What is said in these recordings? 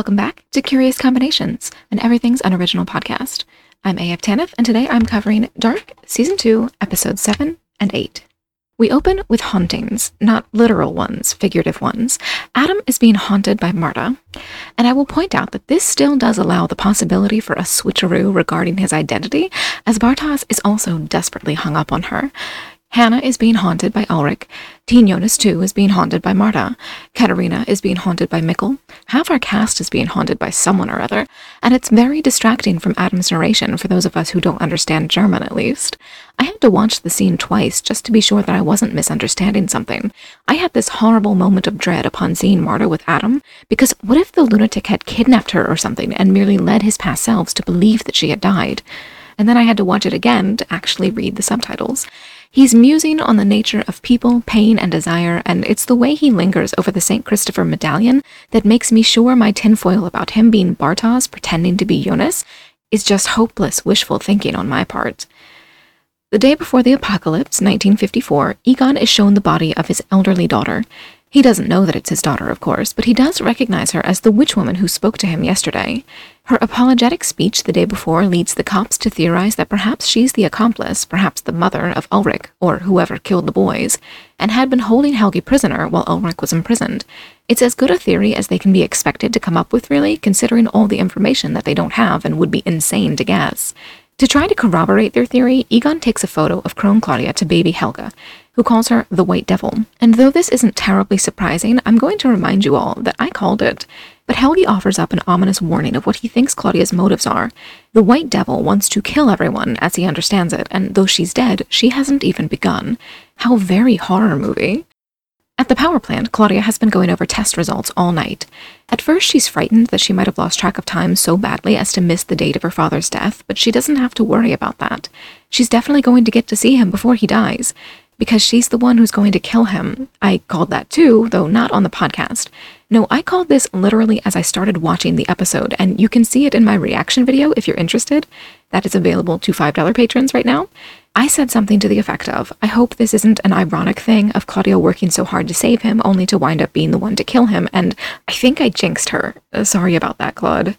Welcome back to Curious Combinations, an Everything's Unoriginal podcast. I'm AF Tanif, and today I'm covering Dark, Season 2, Episodes 7 and 8. We open with hauntings, not literal ones, figurative ones. Adam is being haunted by Marta, and I will point out that this still does allow the possibility for a switcheroo regarding his identity, as Bartosz is also desperately hung up on her. Hannah is being haunted by Ulrich. Teen Jonas, too, is being haunted by Marta. Katerina is being haunted by Mikkel. Half our cast is being haunted by someone or other, and it's very distracting from Adam's narration for those of us who don't understand German, at least. I had to watch the scene twice just to be sure that I wasn't misunderstanding something. I had this horrible moment of dread upon seeing Marta with Adam, because what if the lunatic had kidnapped her or something and merely led his past selves to believe that she had died? And then I had to watch it again to actually read the subtitles. He's musing on the nature of people, pain, and desire, and it's the way he lingers over the St. Christopher medallion that makes me sure my tinfoil about him being Bartosz pretending to be Jonas is just hopeless wishful thinking on my part. The day before the apocalypse, 1954, Egon is shown the body of his elderly daughter. He doesn't know that it's his daughter, of course, but he does recognize her as the witch woman who spoke to him yesterday. Her apologetic speech the day before leads the cops to theorize that perhaps she's the accomplice, perhaps the mother of Ulrich, or whoever killed the boys, and had been holding Helge prisoner while Ulrich was imprisoned. It's as good a theory as they can be expected to come up with, really, considering all the information that they don't have and would be insane to guess. To try to corroborate their theory, Egon takes a photo of Crone Claudia to baby Helge, who calls her the White Devil. And though this isn't terribly surprising, I'm going to remind you all that I called it. But Helge offers up an ominous warning of what he thinks Claudia's motives are. The White Devil wants to kill everyone, as he understands it, and though she's dead, she hasn't even begun. How very horror movie. At the power plant, Claudia has been going over test results all night. At first, she's frightened that she might have lost track of time so badly as to miss the date of her father's death, but she doesn't have to worry about that. She's definitely going to get to see him before he dies, because she's the one who's going to kill him. I called that too, though not on the podcast. No, I called this literally as I started watching the episode, and you can see it in my reaction video if you're interested. That is available to $5 patrons right now. I said something to the effect of, I hope this isn't an ironic thing of Claudia working so hard to save him only to wind up being the one to kill him, and I think I jinxed her. Uh, sorry about that, Claude.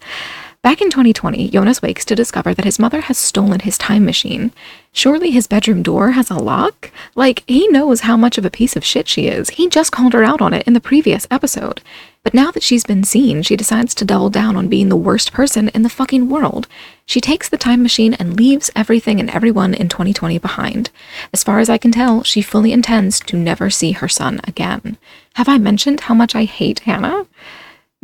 Back in 2020, Jonas wakes to discover that his mother has stolen his time machine. Surely his bedroom door has a lock? Like, he knows how much of a piece of shit she is. He just called her out on it in the previous episode. But now that she's been seen, she decides to double down on being the worst person in the fucking world. She takes the time machine and leaves everything and everyone in 2020 behind. As far as I can tell, she fully intends to never see her son again. Have I mentioned how much I hate Hannah?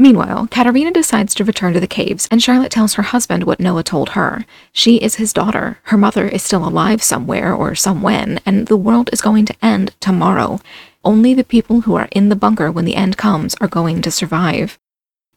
Meanwhile, Katerina decides to return to the caves, and Charlotte tells her husband what Noah told her. She is his daughter, her mother is still alive somewhere or somewhen, and the world is going to end tomorrow. Only the people who are in the bunker when the end comes are going to survive.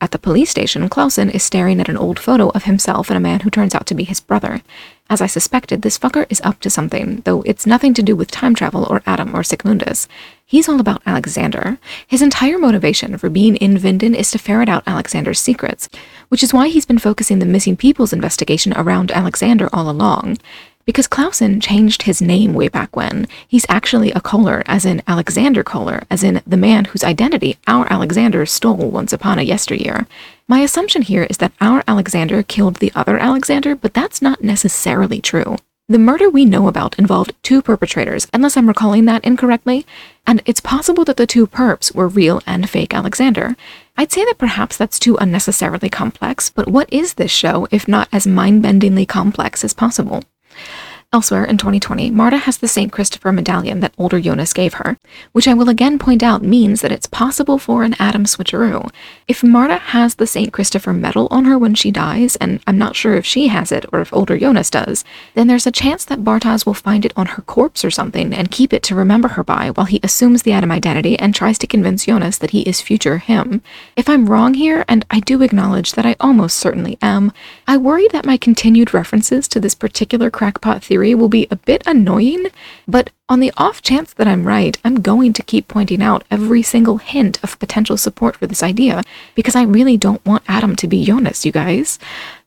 At the police station, Clausen is staring at an old photo of himself and a man who turns out to be his brother. As I suspected, this fucker is up to something, though it's nothing to do with time travel or Adam or Sic Mundus. He's all about Alexander. His entire motivation for being in Vinden is to ferret out Alexander's secrets, which is why he's been focusing the missing people's investigation around Alexander all along. Because Clausen changed his name way back when, he's actually a Kohler, as in Alexander Kohler, as in the man whose identity our Alexander stole once upon a yesteryear. My assumption here is that our Alexander killed the other Alexander, but that's not necessarily true. The murder we know about involved two perpetrators, unless I'm recalling that incorrectly, and it's possible that the two perps were real and fake Alexander. I'd say that perhaps that's too unnecessarily complex, but what is this show if not as mind bendingly complex as possible? Elsewhere in 2020, Marta has the St. Christopher medallion that older Jonas gave her, which I will again point out means that it's possible for an Adam switcheroo. If Marta has the St. Christopher medal on her when she dies, and I'm not sure if she has it or if older Jonas does, then there's a chance that Bartosz will find it on her corpse or something and keep it to remember her by while he assumes the Adam identity and tries to convince Jonas that he is future him. If I'm wrong here, and I do acknowledge that I almost certainly am, I worry that my continued references to this particular crackpot theory theory will be a bit annoying, but on the off chance that I'm right, I'm going to keep pointing out every single hint of potential support for this idea because I really don't want Adam to be Jonas, you guys.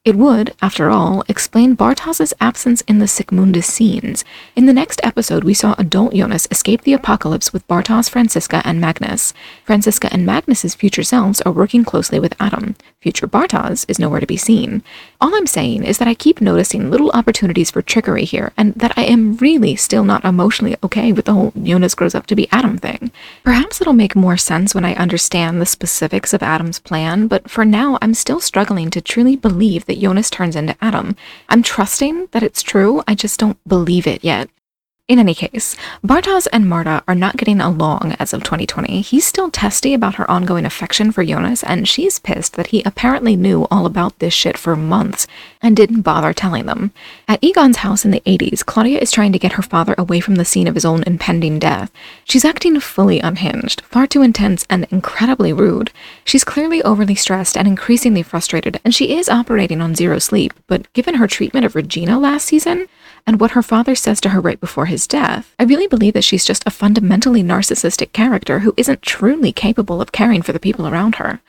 It would, after all, explain Bartosz's absence in the Sic Mundus scenes. In the next episode, we saw adult Jonas escape the apocalypse with Bartosz, Franziska, and Magnus. Franziska and Magnus's future selves are working closely with Adam. Future Bartosz is nowhere to be seen. All I'm saying is that I keep noticing little opportunities for trickery here, and that I am really still not emotionally okay with the whole Jonas grows up to be Adam thing. Perhaps it'll make more sense when I understand the specifics of Adam's plan, but for now, I'm still struggling to truly believe that that Jonas turns into Adam. I'm trusting that it's true, I just don't believe it yet. In any case, Bartosz and Marta are not getting along as of 2020. He's still testy about her ongoing affection for Jonas, and she's pissed that he apparently knew all about this shit for months and didn't bother telling them. At Egon's house in the 80s, Claudia is trying to get her father away from the scene of his own impending death. She's acting fully unhinged, far too intense, and incredibly rude. She's clearly overly stressed and increasingly frustrated, and she is operating on zero sleep, but given her treatment of Regina last season, and what her father says to her right before his death, I really believe that she's just a fundamentally narcissistic character who isn't truly capable of caring for the people around her.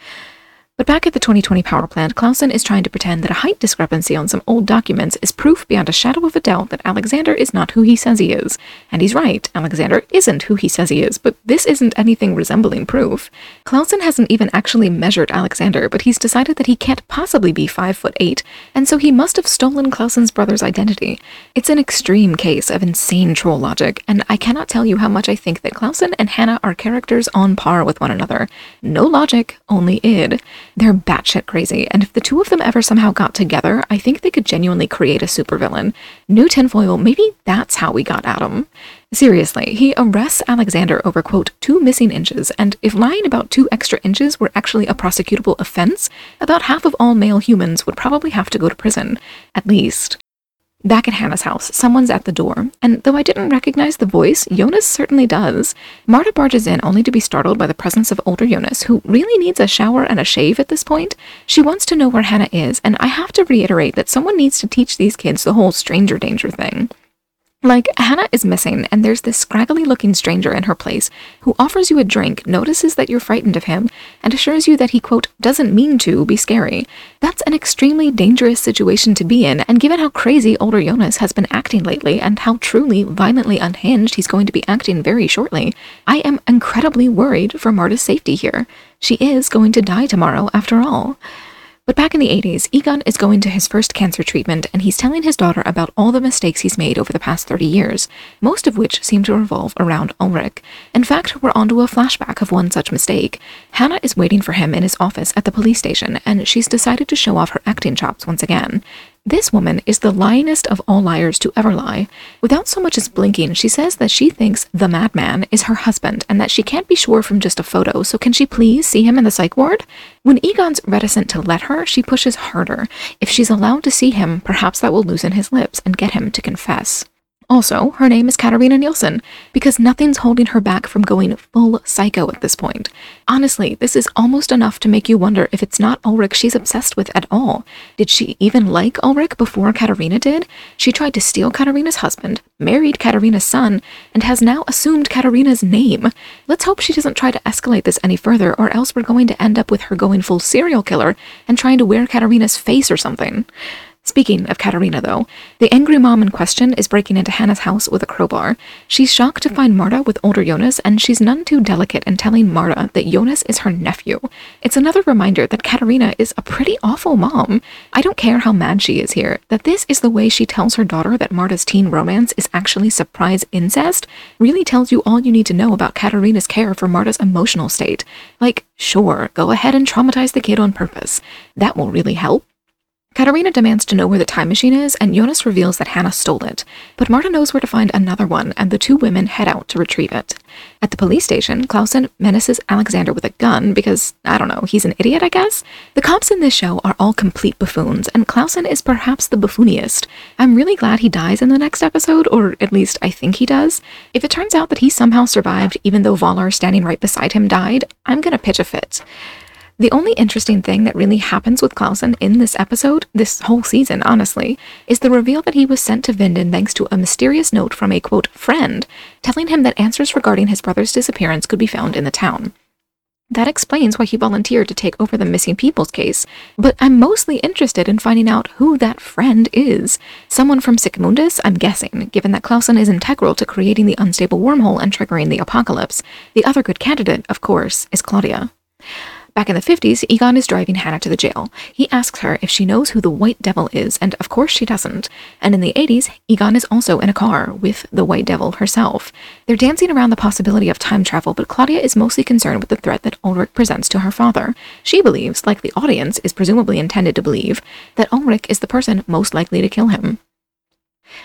But back at the 2020 power plant, Clausen is trying to pretend that a height discrepancy on some old documents is proof beyond a shadow of a doubt that Alexander is not who he says he is. And he's right, Alexander isn't who he says he is, but this isn't anything resembling proof. Clausen hasn't even actually measured Alexander, but he's decided that he can't possibly be 5 foot 8, and so he must have stolen Clausen's brother's identity. It's an extreme case of insane troll logic, and I cannot tell you how much I think that Clausen and Hannah are characters on par with one another. No logic, only id. They're batshit crazy, and if the two of them ever somehow got together, I think they could genuinely create a supervillain. New tinfoil, maybe that's how we got Adam. Seriously, he arrests Alexander over, quote, two missing inches, and if lying about two extra inches were actually a prosecutable offense, about half of all male humans would probably have to go to prison. At least. Back at Hannah's house, someone's at the door, and though I didn't recognize the voice, Jonas certainly does. Marta barges in only to be startled by the presence of older Jonas, who really needs a shower and a shave at this point. She wants to know where Hannah is, and I have to reiterate that someone needs to teach these kids the whole stranger danger thing. Like, Hannah is missing, and there's this scraggly looking stranger in her place who offers you a drink, notices that you're frightened of him, and assures you that he, quote, doesn't mean to be scary. That's an extremely dangerous situation to be in, and given how crazy older Jonas has been acting lately and how truly violently unhinged he's going to be acting very shortly, I am incredibly worried for Marta's safety here. She is going to die tomorrow, after all. But back in the 80s, Egon is going to his first cancer treatment and he's telling his daughter about all the mistakes he's made over the past 30 years, most of which seem to revolve around Ulrich. In fact, we're onto a flashback of one such mistake. Hannah is waiting for him in his office at the police station and she's decided to show off her acting chops once again. This woman is the lyingest of all liars to ever lie. Without so much as blinking, she says that she thinks the madman is her husband and that she can't be sure from just a photo, so can she please see him in the psych ward? When Egon's reticent to let her, she pushes harder. If she's allowed to see him, perhaps that will loosen his lips and get him to confess. Also, her name is Katarina Nielsen, because nothing's holding her back from going full psycho at this point. Honestly, this is almost enough to make you wonder if it's not Ulrich she's obsessed with at all. Did she even like Ulrich before Katarina did? She tried to steal Katarina's husband, married Katarina's son, and has now assumed Katarina's name. Let's hope she doesn't try to escalate this any further, or else we're going to end up with her going full serial killer and trying to wear Katarina's face or something. Speaking of Katerina, though, the angry mom in question is breaking into Hannah's house with a crowbar. She's shocked to find Marta with older Jonas, and she's none too delicate in telling Marta that Jonas is her nephew. It's another reminder that Katerina is a pretty awful mom. I don't care how mad she is here, that this is the way she tells her daughter that Marta's teen romance is actually surprise incest really tells you all you need to know about Katerina's care for Marta's emotional state. Like, sure, go ahead and traumatize the kid on purpose. That will really help, Katarina demands to know where the time machine is, and Jonas reveals that Hannah stole it. But Marta knows where to find another one, and the two women head out to retrieve it. At the police station, Clausen menaces Alexander with a gun because, I don't know, he's an idiot, I guess? The cops in this show are all complete buffoons, and Clausen is perhaps the buffooniest. I'm really glad he dies in the next episode, or at least I think he does. If it turns out that he somehow survived even though Wöller standing right beside him died, I'm gonna pitch a fit. The only interesting thing that really happens with Clausen in this episode, this whole season, honestly, is the reveal that he was sent to Vinden thanks to a mysterious note from a quote friend, telling him that answers regarding his brother's disappearance could be found in the town. That explains why he volunteered to take over the missing people's case, but I'm mostly interested in finding out who that friend is. Someone from Sic Mundus, I'm guessing, given that Clausen is integral to creating the unstable wormhole and triggering the apocalypse. The other good candidate, of course, is Claudia. Back in the 50s, Egon is driving Hannah to the jail. He asks her if she knows who the White Devil is, and of course she doesn't. And in the 80s, Egon is also in a car with the White Devil herself. They're dancing around the possibility of time travel, but Claudia is mostly concerned with the threat that Ulrich presents to her father. She believes, like the audience is presumably intended to believe, that Ulrich is the person most likely to kill him.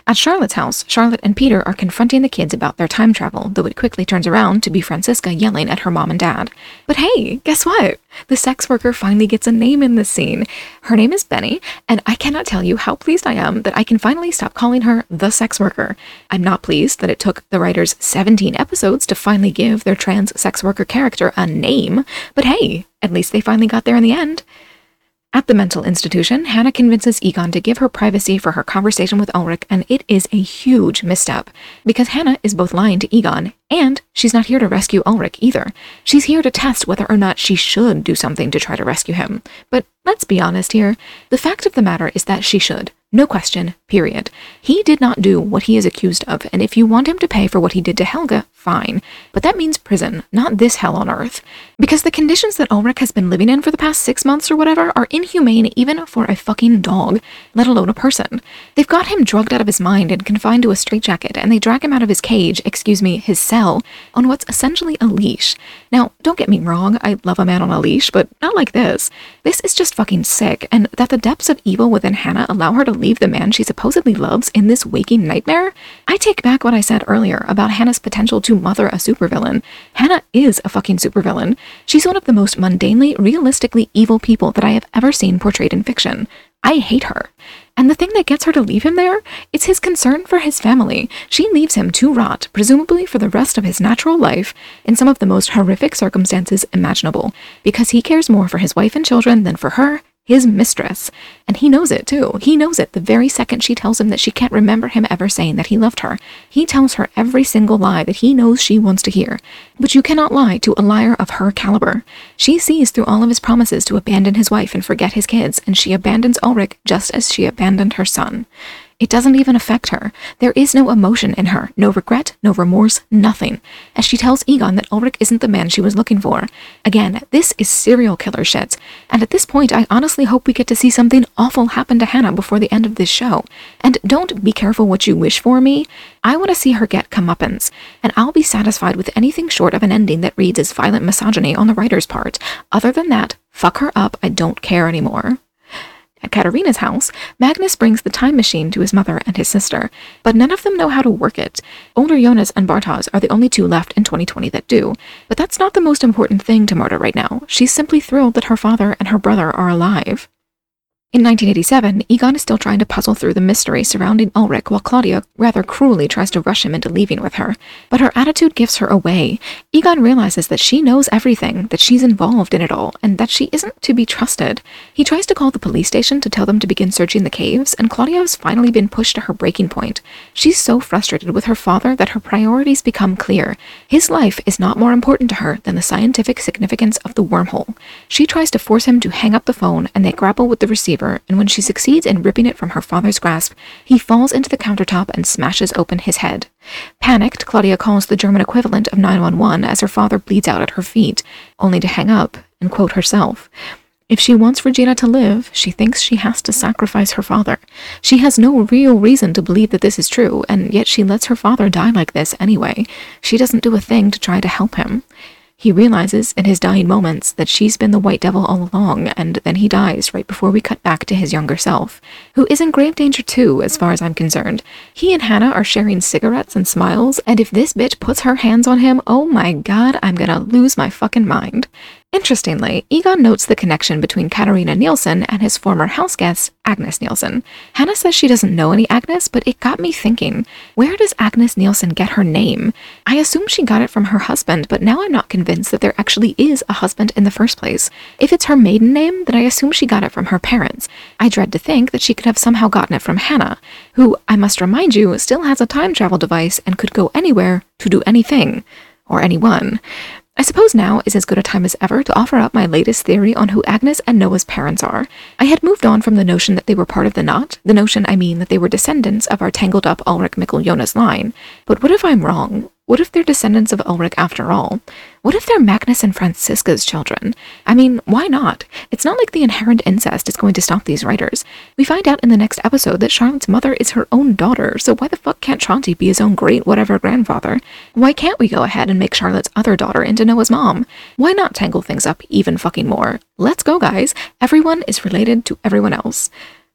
At Charlotte's house, Charlotte and Peter are confronting the kids about their time travel, though it quickly turns around to be Franziska yelling at her mom and dad. But hey, guess what? The sex worker finally gets a name in this scene. Her name is Benny, and I cannot tell you how pleased I am that I can finally stop calling her the sex worker. I'm not pleased that it took the writers 17 episodes to finally give their trans sex worker character a name, but hey, at least they finally got there in the end. At the mental institution, Hannah convinces Egon to give her privacy for her conversation with Ulrich, and it is a huge misstep because Hannah is both lying to Egon and she's not here to rescue Ulrich either. She's here to test whether or not she should do something to try to rescue him. But let's be honest here. The fact of the matter is that she should. No question, period. He did not do what he is accused of, and if you want him to pay for what he did to Helge, fine. But that means prison, not this hell on earth. Because the conditions that Ulrich has been living in for the past six months or whatever are inhumane even for a fucking dog, let alone a person. They've got him drugged out of his mind and confined to a straitjacket, and they drag him out of his cage, excuse me, his cell, on what's essentially a leash. Now, don't get me wrong, I love a man on a leash, but not like this. This is just fucking sick, and that the depths of evil within Hannah allow her to leave the man she supposedly loves in this waking nightmare? I take back what I said earlier about Hannah's potential to mother a supervillain. Hannah is a fucking supervillain. She's one of the most mundanely, realistically evil people that I have ever seen portrayed in fiction. I hate her. And the thing that gets her to leave him there, it's his concern for his family. She leaves him to rot, presumably for the rest of his natural life, in some of the most horrific circumstances imaginable, because he cares more for his wife and children than for her his mistress. And he knows it too. He knows it the very second she tells him that she can't remember him ever saying that he loved her. He tells her every single lie that he knows she wants to hear. But you cannot lie to a liar of her caliber. She sees through all of his promises to abandon his wife and forget his kids, and she abandons Ulrich just as she abandoned her son. It doesn't even affect her. There is no emotion in her, no regret, no remorse, nothing. As she tells Egon that Ulrich isn't the man she was looking for. Again, this is serial killer shit. And at this point, I honestly hope we get to see something awful happen to Hannah before the end of this show. And don't be careful what you wish for me. I want to see her get comeuppance, and I'll be satisfied with anything short of an ending that reads as violent misogyny on the writer's part. Other than that, fuck her up, I don't care anymore. At Katarina's house, Magnus brings the time machine to his mother and his sister, but none of them know how to work it. Older Jonas and Bartosz are the only two left in 2020 that do. But that's not the most important thing to Marta right now. She's simply thrilled that her father and her brother are alive. In 1987, Egon is still trying to puzzle through the mystery surrounding Ulrich while Claudia rather cruelly tries to rush him into leaving with her. But her attitude gives her away. Egon realizes that she knows everything, that she's involved in it all, and that she isn't to be trusted. He tries to call the police station to tell them to begin searching the caves, and Claudia has finally been pushed to her breaking point. She's so frustrated with her father that her priorities become clear. His life is not more important to her than the scientific significance of the wormhole. She tries to force him to hang up the phone, and they grapple with the receiver and when she succeeds in ripping it from her father's grasp, he falls into the countertop and smashes open his head. Panicked, Claudia calls the German equivalent of 911 as her father bleeds out at her feet, only to hang up and quote herself. If she wants Regina to live, she thinks she has to sacrifice her father. She has no real reason to believe that this is true, and yet she lets her father die like this anyway. She doesn't do a thing to try to help him. He realizes in his dying moments that she's been the White Devil all along, and then he dies right before we cut back to his younger self, who is in grave danger too, as far as I'm concerned. He and Hannah are sharing cigarettes and smiles, and if this bitch puts her hands on him, oh my god, I'm gonna lose my fucking mind. Interestingly, Egon notes the connection between Katarina Nielsen and his former houseguest, Agnes Nielsen. Hannah says she doesn't know any Agnes, but it got me thinking, where does Agnes Nielsen get her name? I assume she got it from her husband, but now I'm not convinced that there actually is a husband in the first place. If it's her maiden name, then I assume she got it from her parents. I dread to think that she could have somehow gotten it from Hannah, who, I must remind you, still has a time travel device and could go anywhere to do anything. Or anyone. I suppose now is as good a time as ever to offer up my latest theory on who Agnes and Noah's parents are. I had moved on from the notion that they were part of the knot, the notion, I mean, that they were descendants of our tangled up Ulrich Mikkel Jonas line. But what if I'm wrong? What if they're descendants of Ulrich after all? What if they're Magnus and Franziska's children? I mean, why not? It's not like the inherent incest is going to stop these writers. We find out in the next episode that Charlotte's mother is her own daughter, so why the fuck can't Chauncey be his own great whatever grandfather? Why can't we go ahead and make Charlotte's other daughter into Noah's mom? Why not tangle things up even fucking more? Let's go, guys. Everyone is related to everyone else.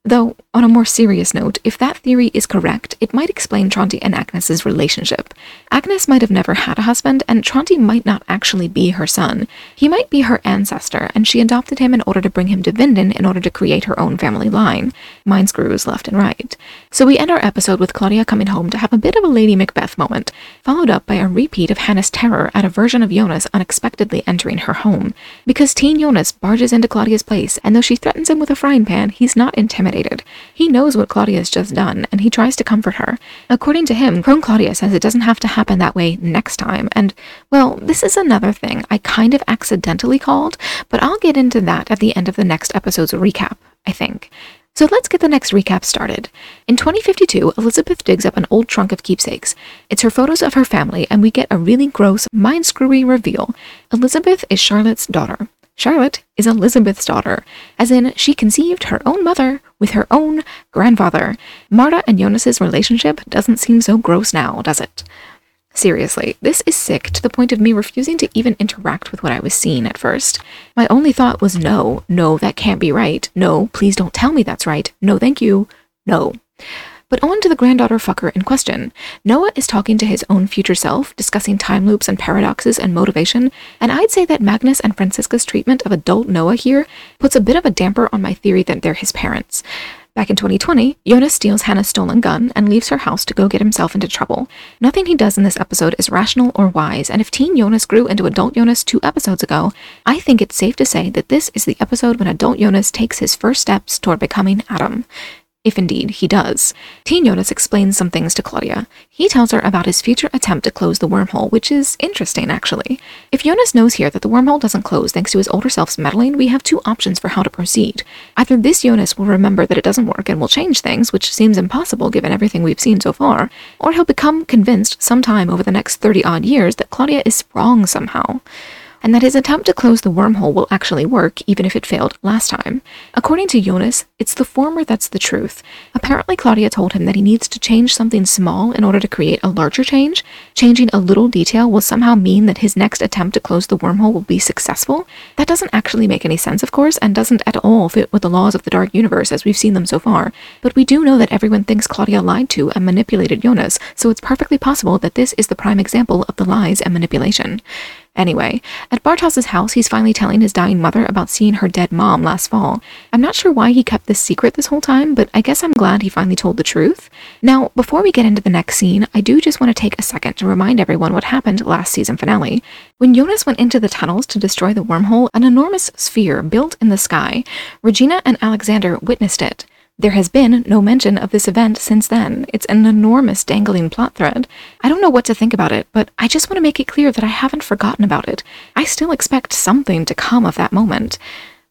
Though, on a more serious note, if that theory is correct, it might explain Tronte and Agnes's relationship. Agnes might have never had a husband, and Tronte might not actually be her son. He might be her ancestor, and she adopted him in order to bring him to Vinden in order to create her own family line. Mind screws left and right. So we end our episode with Claudia coming home to have a bit of a Lady Macbeth moment, followed up by a repeat of Hannah's terror at a version of Jonas unexpectedly entering her home. Because teen Jonas barges into Claudia's place, and though she threatens him with a frying pan, he's not intimidated. He knows what Claudia has just done, and he tries to comfort her. According to him, Crone Claudia says it doesn't have to happen that way next time, and, well, this is another thing I kind of accidentally called, but I'll get into that at the end of the next episode's recap, I think. So let's get the next recap started. In 2052, Elizabeth digs up an old trunk of keepsakes. It's her photos of her family, and we get a really gross, mind screwy reveal. Elizabeth is Charlotte's daughter. Charlotte is Elizabeth's daughter, as in she conceived her own mother with her own grandfather. Marta and Jonas's relationship doesn't seem so gross now, does it? Seriously, this is sick to the point of me refusing to even interact with what I was seeing at first. My only thought was no, no, that can't be right. No, please don't tell me that's right. No, thank you. No. But on to the granddaughter fucker in question. Noah is talking to his own future self, discussing time loops and paradoxes and motivation, and I'd say that Magnus and Franziska's treatment of adult Noah here puts a bit of a damper on my theory that they're his parents. Back in 2020, Jonas steals Hannah's stolen gun and leaves her house to go get himself into trouble. Nothing he does in this episode is rational or wise, and if teen Jonas grew into adult Jonas two episodes ago, I think it's safe to say that this is the episode when adult Jonas takes his first steps toward becoming Adam if indeed he does. Teen Jonas explains some things to Claudia. He tells her about his future attempt to close the wormhole, which is interesting, actually. If Jonas knows here that the wormhole doesn't close thanks to his older self's meddling, we have two options for how to proceed. Either this Jonas will remember that it doesn't work and will change things, which seems impossible given everything we've seen so far, or he'll become convinced sometime over the next 30 odd years that Claudia is wrong somehow and that his attempt to close the wormhole will actually work, even if it failed last time. According to Jonas, it's the former that's the truth. Apparently, Claudia told him that he needs to change something small in order to create a larger change. Changing a little detail will somehow mean that his next attempt to close the wormhole will be successful. That doesn't actually make any sense, of course, and doesn't at all fit with the laws of the Dark Universe as we've seen them so far. But we do know that everyone thinks Claudia lied to and manipulated Jonas, so it's perfectly possible that this is the prime example of the lies and manipulation. Anyway, at Bartosz's house, he's finally telling his dying mother about seeing her dead mom last fall. I'm not sure why he kept this secret this whole time, but I guess I'm glad he finally told the truth. Now, before we get into the next scene, I do just want to take a second to remind everyone what happened last season finale. When Jonas went into the tunnels to destroy the wormhole, an enormous sphere built in the sky, Regina and Alexander witnessed it. There has been no mention of this event since then. It's an enormous dangling plot thread. I don't know what to think about it, but I just want to make it clear that I haven't forgotten about it. I still expect something to come of that moment.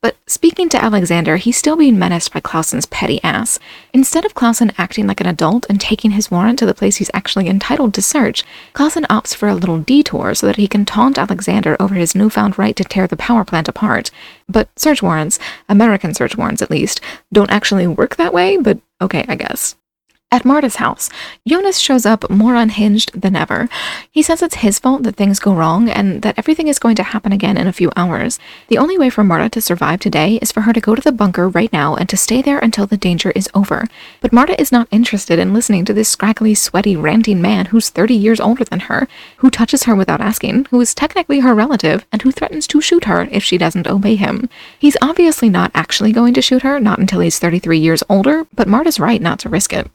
But speaking to Alexander, he's still being menaced by Clausen's petty ass. Instead of Clausen acting like an adult and taking his warrant to the place he's actually entitled to search, Clausen opts for a little detour so that he can taunt Alexander over his newfound right to tear the power plant apart. But search warrants, American search warrants at least, don't actually work that way, but okay, I guess. At Marta's house, Jonas shows up more unhinged than ever. He says it's his fault that things go wrong and that everything is going to happen again in a few hours. The only way for Marta to survive today is for her to go to the bunker right now and to stay there until the danger is over. But Marta is not interested in listening to this scraggly, sweaty, ranting man who's 30 years older than her, who touches her without asking, who is technically her relative, and who threatens to shoot her if she doesn't obey him. He's obviously not actually going to shoot her, not until he's 33 years older, but Marta's right not to risk it.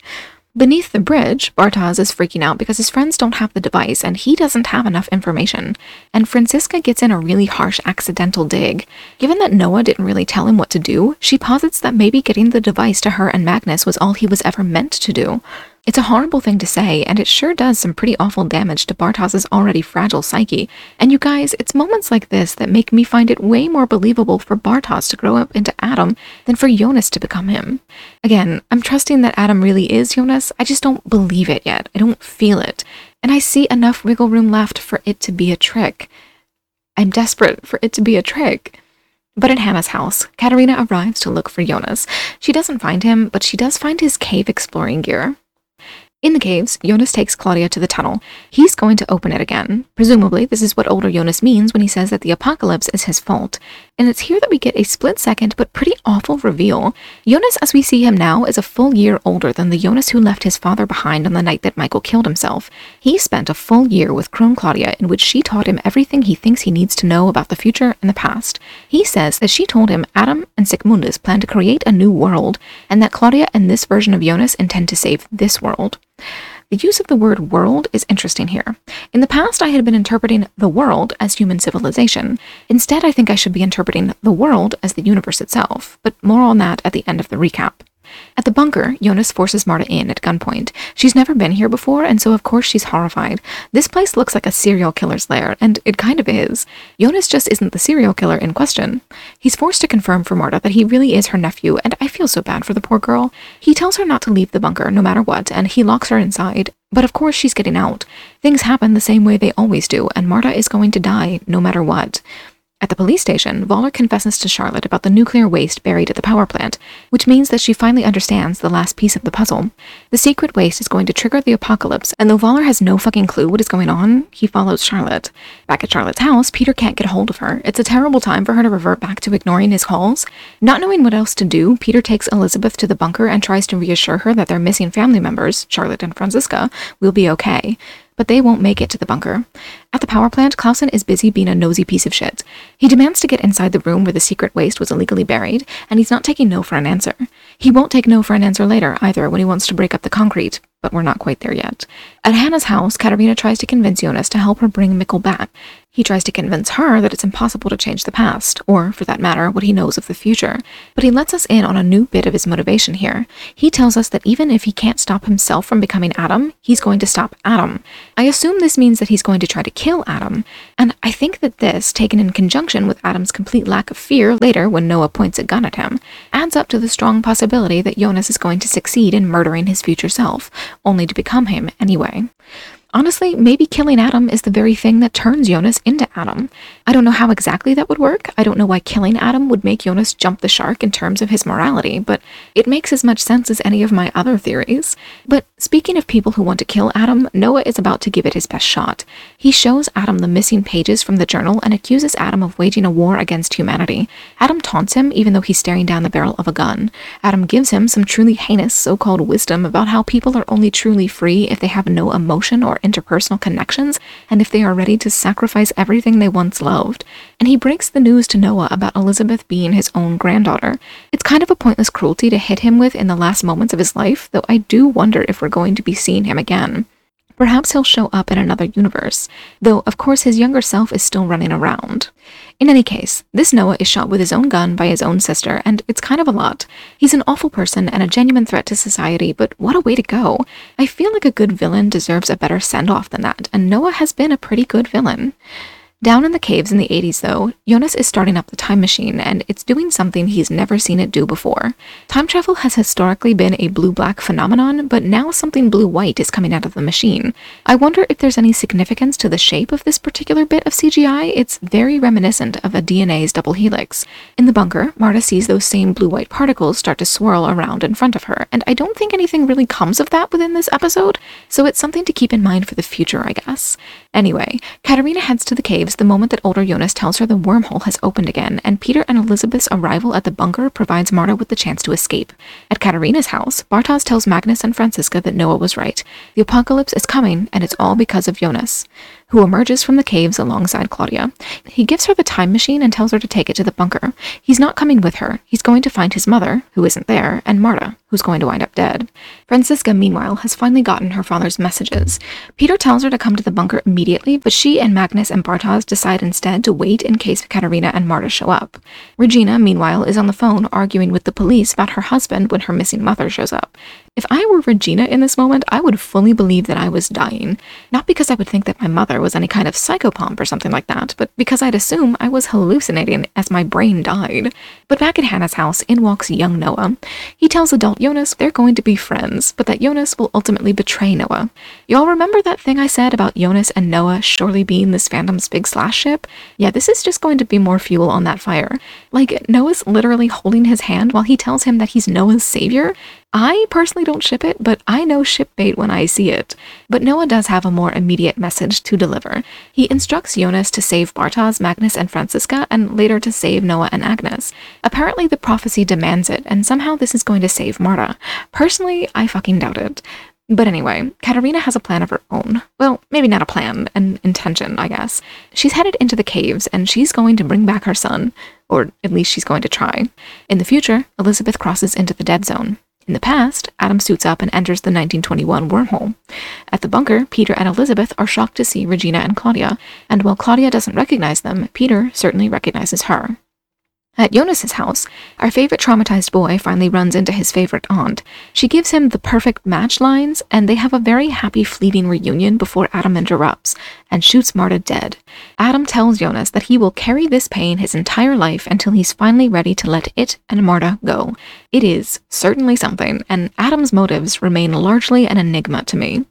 Beneath the bridge, Bartosz is freaking out because his friends don't have the device and he doesn't have enough information. And Franziska gets in a really harsh accidental dig. Given that Noah didn't really tell him what to do, she posits that maybe getting the device to her and Magnus was all he was ever meant to do. It's a horrible thing to say, and it sure does some pretty awful damage to Bartosz's already fragile psyche. And you guys, it's moments like this that make me find it way more believable for Bartosz to grow up into Adam than for Jonas to become him. Again, I'm trusting that Adam really is Jonas, I just don't believe it yet. I don't feel it. And I see enough wiggle room left for it to be a trick. I'm desperate for it to be a trick. But at Hannah's house, Katerina arrives to look for Jonas. She doesn't find him, but she does find his cave exploring gear. In the caves, Jonas takes Claudia to the tunnel. He's going to open it again. Presumably, this is what older Jonas means when he says that the apocalypse is his fault. And it's here that we get a split second but pretty awful reveal. Jonas, as we see him now, is a full year older than the Jonas who left his father behind on the night that Michael killed himself. He spent a full year with Crone Claudia in which she taught him everything he thinks he needs to know about the future and the past. He says that she told him Adam and Sic Mundus plan to create a new world, and that Claudia and this version of Jonas intend to save this world. The use of the word world is interesting here. In the past, I had been interpreting the world as human civilization. Instead, I think I should be interpreting the world as the universe itself, but more on that at the end of the recap. At the bunker, Jonas forces Marta in at gunpoint. She's never been here before, and so of course she's horrified. This place looks like a serial killer's lair, and it kind of is. Jonas just isn't the serial killer in question. He's forced to confirm for Marta that he really is her nephew, and I feel so bad for the poor girl. He tells her not to leave the bunker no matter what, and he locks her inside. But of course she's getting out. Things happen the same way they always do, and Marta is going to die no matter what. At the police station, Wöller confesses to Charlotte about the nuclear waste buried at the power plant, which means that she finally understands the last piece of the puzzle. The secret waste is going to trigger the apocalypse, and though Wöller has no fucking clue what is going on, he follows Charlotte. Back at Charlotte's house, Peter can't get a hold of her. It's a terrible time for her to revert back to ignoring his calls. Not knowing what else to do, Peter takes Elizabeth to the bunker and tries to reassure her that their missing family members, Charlotte and Franziska, will be okay but they won't make it to the bunker. At the power plant, Clausen is busy being a nosy piece of shit. He demands to get inside the room where the secret waste was illegally buried, and he's not taking no for an answer. He won't take no for an answer later either when he wants to break up the concrete, but we're not quite there yet. At Hannah's house, Katerina tries to convince Jonas to help her bring Mikkel back. He tries to convince her that it's impossible to change the past, or, for that matter, what he knows of the future. But he lets us in on a new bit of his motivation here. He tells us that even if he can't stop himself from becoming Adam, he's going to stop Adam. I assume this means that he's going to try to kill Adam. And I think that this, taken in conjunction with Adam's complete lack of fear later when Noah points a gun at him, adds up to the strong possibility that Jonas is going to succeed in murdering his future self, only to become him anyway. Honestly, maybe killing Adam is the very thing that turns Jonas into Adam. I don't know how exactly that would work. I don't know why killing Adam would make Jonas jump the shark in terms of his morality, but it makes as much sense as any of my other theories. But speaking of people who want to kill Adam, Noah is about to give it his best shot. He shows Adam the missing pages from the journal and accuses Adam of waging a war against humanity. Adam taunts him even though he's staring down the barrel of a gun. Adam gives him some truly heinous so-called wisdom about how people are only truly free if they have no emotion or interpersonal connections and if they are ready to sacrifice everything they once loved. And he breaks the news to Noah about Elizabeth being his own granddaughter. It's kind of a pointless cruelty to hit him with in the last moments of his life, though I do wonder if we're going to be seeing him again. Perhaps he'll show up in another universe, though of course his younger self is still running around. In any case, this Noah is shot with his own gun by his own sister, and it's kind of a lot. He's an awful person and a genuine threat to society, but what a way to go. I feel like a good villain deserves a better send-off than that, and Noah has been a pretty good villain. Down in the caves in the 80s, though, Jonas is starting up the time machine, and it's doing something he's never seen it do before. Time travel has historically been a blue-black phenomenon, but now something blue-white is coming out of the machine. I wonder if there's any significance to the shape of this particular bit of CGI. It's very reminiscent of a DNA's double helix. In the bunker, Marta sees those same blue-white particles start to swirl around in front of her, and I don't think anything really comes of that within this episode, so it's something to keep in mind for the future, I guess. Anyway, Katerina heads to the the moment that older Jonas tells her the wormhole has opened again, and Peter and Elizabeth's arrival at the bunker provides Marta with the chance to escape. At Katerina's house, Bartosz tells Magnus and Franziska that Noah was right. The apocalypse is coming, and it's all because of Jonas who emerges from the caves alongside Claudia. He gives her the time machine and tells her to take it to the bunker. He's not coming with her. He's going to find his mother, who isn't there, and Marta, who's going to wind up dead. Franziska, meanwhile, has finally gotten her father's messages. Peter tells her to come to the bunker immediately, but she and Magnus and Bartosz decide instead to wait in case Katerina and Marta show up. Regina, meanwhile, is on the phone arguing with the police about her husband when her missing mother shows up. If I were Regina in this moment, I would fully believe that I was dying. Not because I would think that my mother was any kind of psychopomp or something like that, but because I'd assume I was hallucinating as my brain died. But back at Hannah's house, in walks young Noah. He tells adult Jonas they're going to be friends, but that Jonas will ultimately betray Noah. Y'all remember that thing I said about Jonas and Noah surely being this fandom's big slash ship? Yeah, this is just going to be more fuel on that fire. Like, Noah's literally holding his hand while he tells him that he's Noah's savior. I personally don't ship it, but I know ship bait when I see it. But Noah does have a more immediate message to deliver. He instructs Jonas to save Bartosz, Magnus, and Franziska, and later to save Noah and Agnes. Apparently, the prophecy demands it, and somehow this is going to save Marta. Personally, I fucking doubt it. But anyway, Katerina has a plan of her own. Well, maybe not a plan, an intention, I guess. She's headed into the caves and she's going to bring back her son, or at least she's going to try. In the future, Elizabeth crosses into the dead zone. In the past, Adam suits up and enters the 1921 wormhole. At the bunker, Peter and Elizabeth are shocked to see Regina and Claudia, and while Claudia doesn't recognize them, Peter certainly recognizes her. At Jonas's house, our favorite traumatized boy finally runs into his favorite aunt. She gives him the perfect match lines, and they have a very happy fleeting reunion before Adam interrupts and shoots Marta dead. Adam tells Jonas that he will carry this pain his entire life until he's finally ready to let it and Marta go. It is certainly something, and Adam's motives remain largely an enigma to me.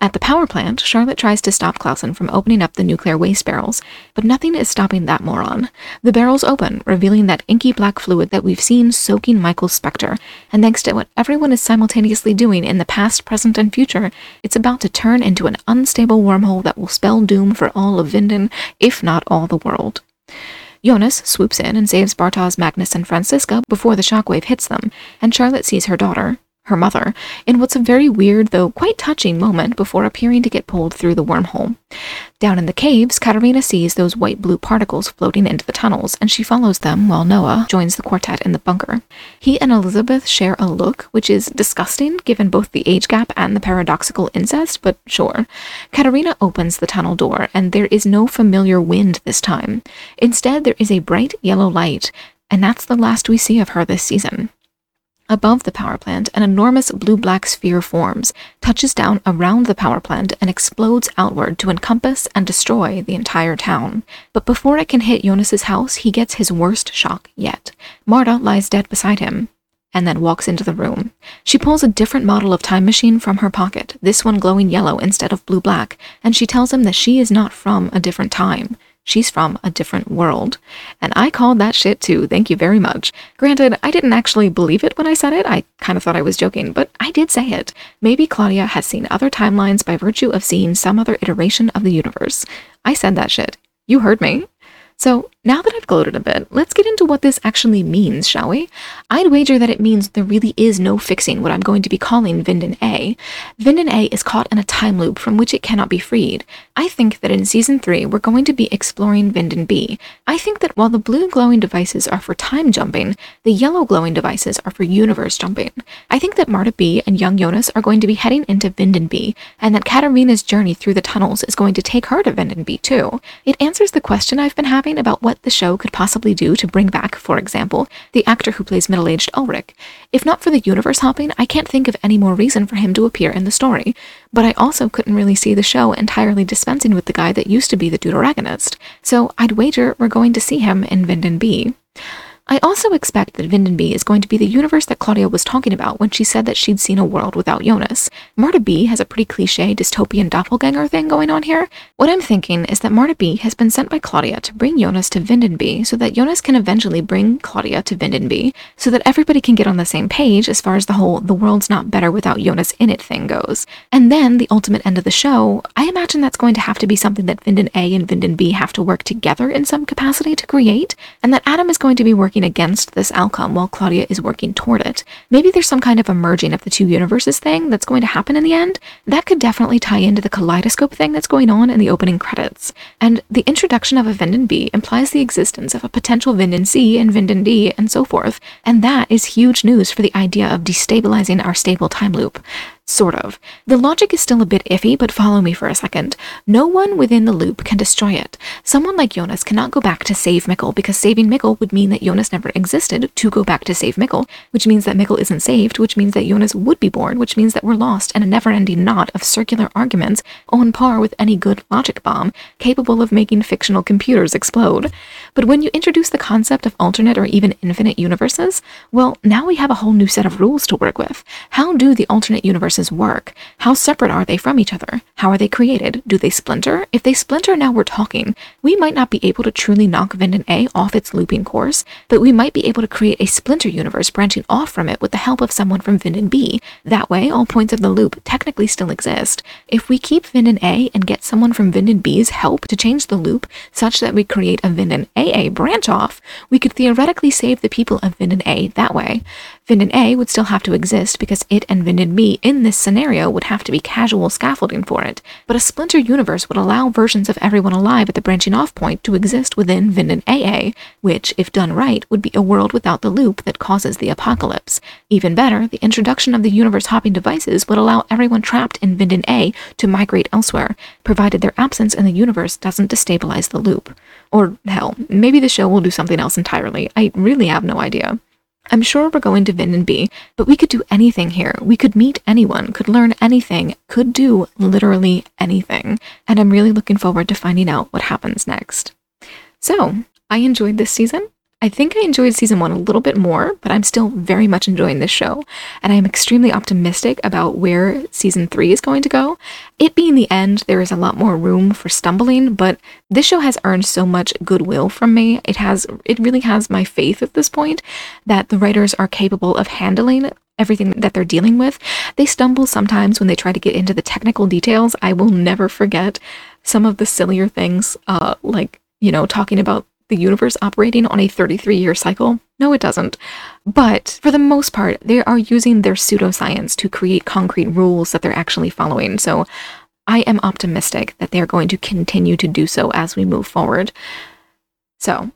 At the power plant, Charlotte tries to stop Clausen from opening up the nuclear waste barrels, but nothing is stopping that moron. The barrels open, revealing that inky black fluid that we've seen soaking Michael's specter, and thanks to what everyone is simultaneously doing in the past, present, and future, it's about to turn into an unstable wormhole that will spell doom for all of Vinden, if not all the world. Jonas swoops in and saves Bartosz, Magnus, and Franziska before the shockwave hits them, and Charlotte sees her daughter, her mother, in what's a very weird, though quite touching moment before appearing to get pulled through the wormhole. Down in the caves, Katerina sees those white blue particles floating into the tunnels, and she follows them while Noah joins the quartet in the bunker. He and Elizabeth share a look, which is disgusting given both the age gap and the paradoxical incest, but sure. Katerina opens the tunnel door, and there is no familiar wind this time. Instead, there is a bright yellow light, and that's the last we see of her this season. Above the power plant, an enormous blue-black sphere forms, touches down around the power plant, and explodes outward to encompass and destroy the entire town. But before it can hit Jonas's house, he gets his worst shock yet. Marta lies dead beside him and then walks into the room. She pulls a different model of time machine from her pocket, this one glowing yellow instead of blue-black, and she tells him that she is not from a different time. She's from a different world. And I called that shit too, thank you very much. Granted, I didn't actually believe it when I said it, I kind of thought I was joking, but I did say it. Maybe Claudia has seen other timelines by virtue of seeing some other iteration of the universe. I said that shit. You heard me. So, now that I've gloated a bit, let's get into what this actually means, shall we? I'd wager that it means there really is no fixing what I'm going to be calling Vinden A. Vinden A is caught in a time loop from which it cannot be freed. I think that in Season 3, we're going to be exploring Vinden B. I think that while the blue glowing devices are for time jumping, the yellow glowing devices are for universe jumping. I think that Marta B and young Jonas are going to be heading into Vinden B, and that Katerina's journey through the tunnels is going to take her to Vinden B too. It answers the question I've been having about what the show could possibly do to bring back, for example, the actor who plays middle aged Ulrich. If not for the universe hopping, I can't think of any more reason for him to appear in the story. But I also couldn't really see the show entirely dispensing with the guy that used to be the deuteragonist, so I'd wager we're going to see him in Vinden B. I also expect that Vinden B is going to be the universe that Claudia was talking about when she said that she'd seen a world without Jonas. Marta B has a pretty cliche dystopian doppelganger thing going on here. What I'm thinking is that Marta B has been sent by Claudia to bring Jonas to Vinden B so that Jonas can eventually bring Claudia to Vinden B so that everybody can get on the same page as far as the whole the world's not better without Jonas in it thing goes. And then the ultimate end of the show, I imagine that's going to have to be something that Vinden A and Vinden B have to work together in some capacity to create, and that Adam is going to be working working against this outcome while Claudia is working toward it. Maybe there's some kind of a merging of the two universes thing that's going to happen in the end. That could definitely tie into the kaleidoscope thing that's going on in the opening credits. And the introduction of a Vinden B implies the existence of a potential Vinden C and Vinden D and so forth. And that is huge news for the idea of destabilizing our stable time loop. Sort of. The logic is still a bit iffy, but follow me for a second. No one within the loop can destroy it. Someone like Jonas cannot go back to save Mikkel because saving Mikkel would mean that Jonas never existed to go back to save Mikkel, which means that Mikkel isn't saved, which means that Jonas would be born, which means that we're lost in a never-ending knot of circular arguments on par with any good logic bomb, capable of making fictional computers explode. But when you introduce the concept of alternate or even infinite universes, well, now we have a whole new set of rules to work with. How do the alternate universes work? How separate are they from each other? How are they created? Do they splinter? If they splinter, now we're talking. We might not be able to truly knock Vinden A off its looping course, but we might be able to create a splinter universe branching off from it with the help of someone from Vinden B. That way, all points of the loop technically still exist. If we keep Vinden A and get someone from Vinden B's help to change the loop such that we create a Vinden AA branch off, we could theoretically save the people of Vinden A that way. Winden A would still have to exist because it and Winden B in this scenario would have to be casual scaffolding for it, but a splinter universe would allow versions of everyone alive at the branching off point to exist within Winden AA, which, if done right, would be a world without the loop that causes the apocalypse. Even better, the introduction of the universe hopping devices would allow everyone trapped in Winden A to migrate elsewhere, provided their absence in the universe doesn't destabilize the loop. Or hell, maybe the show will do something else entirely. I really have no idea. I'm sure we're going to Winden B, but we could do anything here. We could meet anyone, could learn anything, could do literally anything. And I'm really looking forward to finding out what happens next. So, I enjoyed this season. I think I enjoyed season one a little bit more, but I'm still very much enjoying this show, and I am extremely optimistic about where season three is going to go. It being the end, there is a lot more room for stumbling, but this show has earned so much goodwill from me. It has, it really has my faith at this point that the writers are capable of handling everything that they're dealing with. They stumble sometimes when they try to get into the technical details. I will never forget some of the sillier things, uh, like, you know, talking about the universe operating on a 33 year cycle? No, it doesn't. But for the most part, they are using their pseudoscience to create concrete rules that they're actually following. So I am optimistic that they are going to continue to do so as we move forward. So,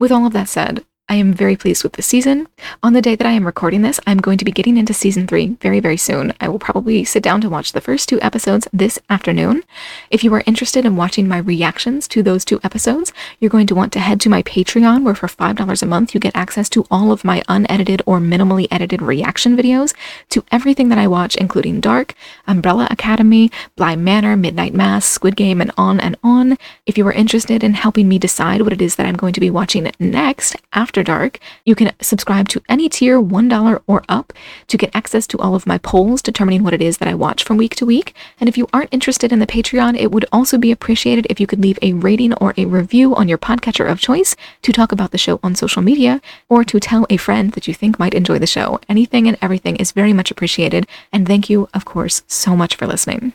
with all of that said, I am very pleased with the season. On the day that I am recording this, I'm going to be getting into season three very, very soon. I will probably sit down to watch the first two episodes this afternoon. If you are interested in watching my reactions to those two episodes, you're going to want to head to my Patreon, where for $5 a month, you get access to all of my unedited or minimally edited reaction videos to everything that I watch, including Dark, Umbrella Academy, Bly Manor, Midnight Mass, Squid Game, and on and on. If you are interested in helping me decide what it is that I'm going to be watching next after after Dark. You can subscribe to any tier, $1 or up, to get access to all of my polls determining what it is that I watch from week to week. And if you aren't interested in the Patreon, it would also be appreciated if you could leave a rating or a review on your podcatcher of choice to talk about the show on social media or to tell a friend that you think might enjoy the show. Anything and everything is very much appreciated. And thank you, of course, so much for listening.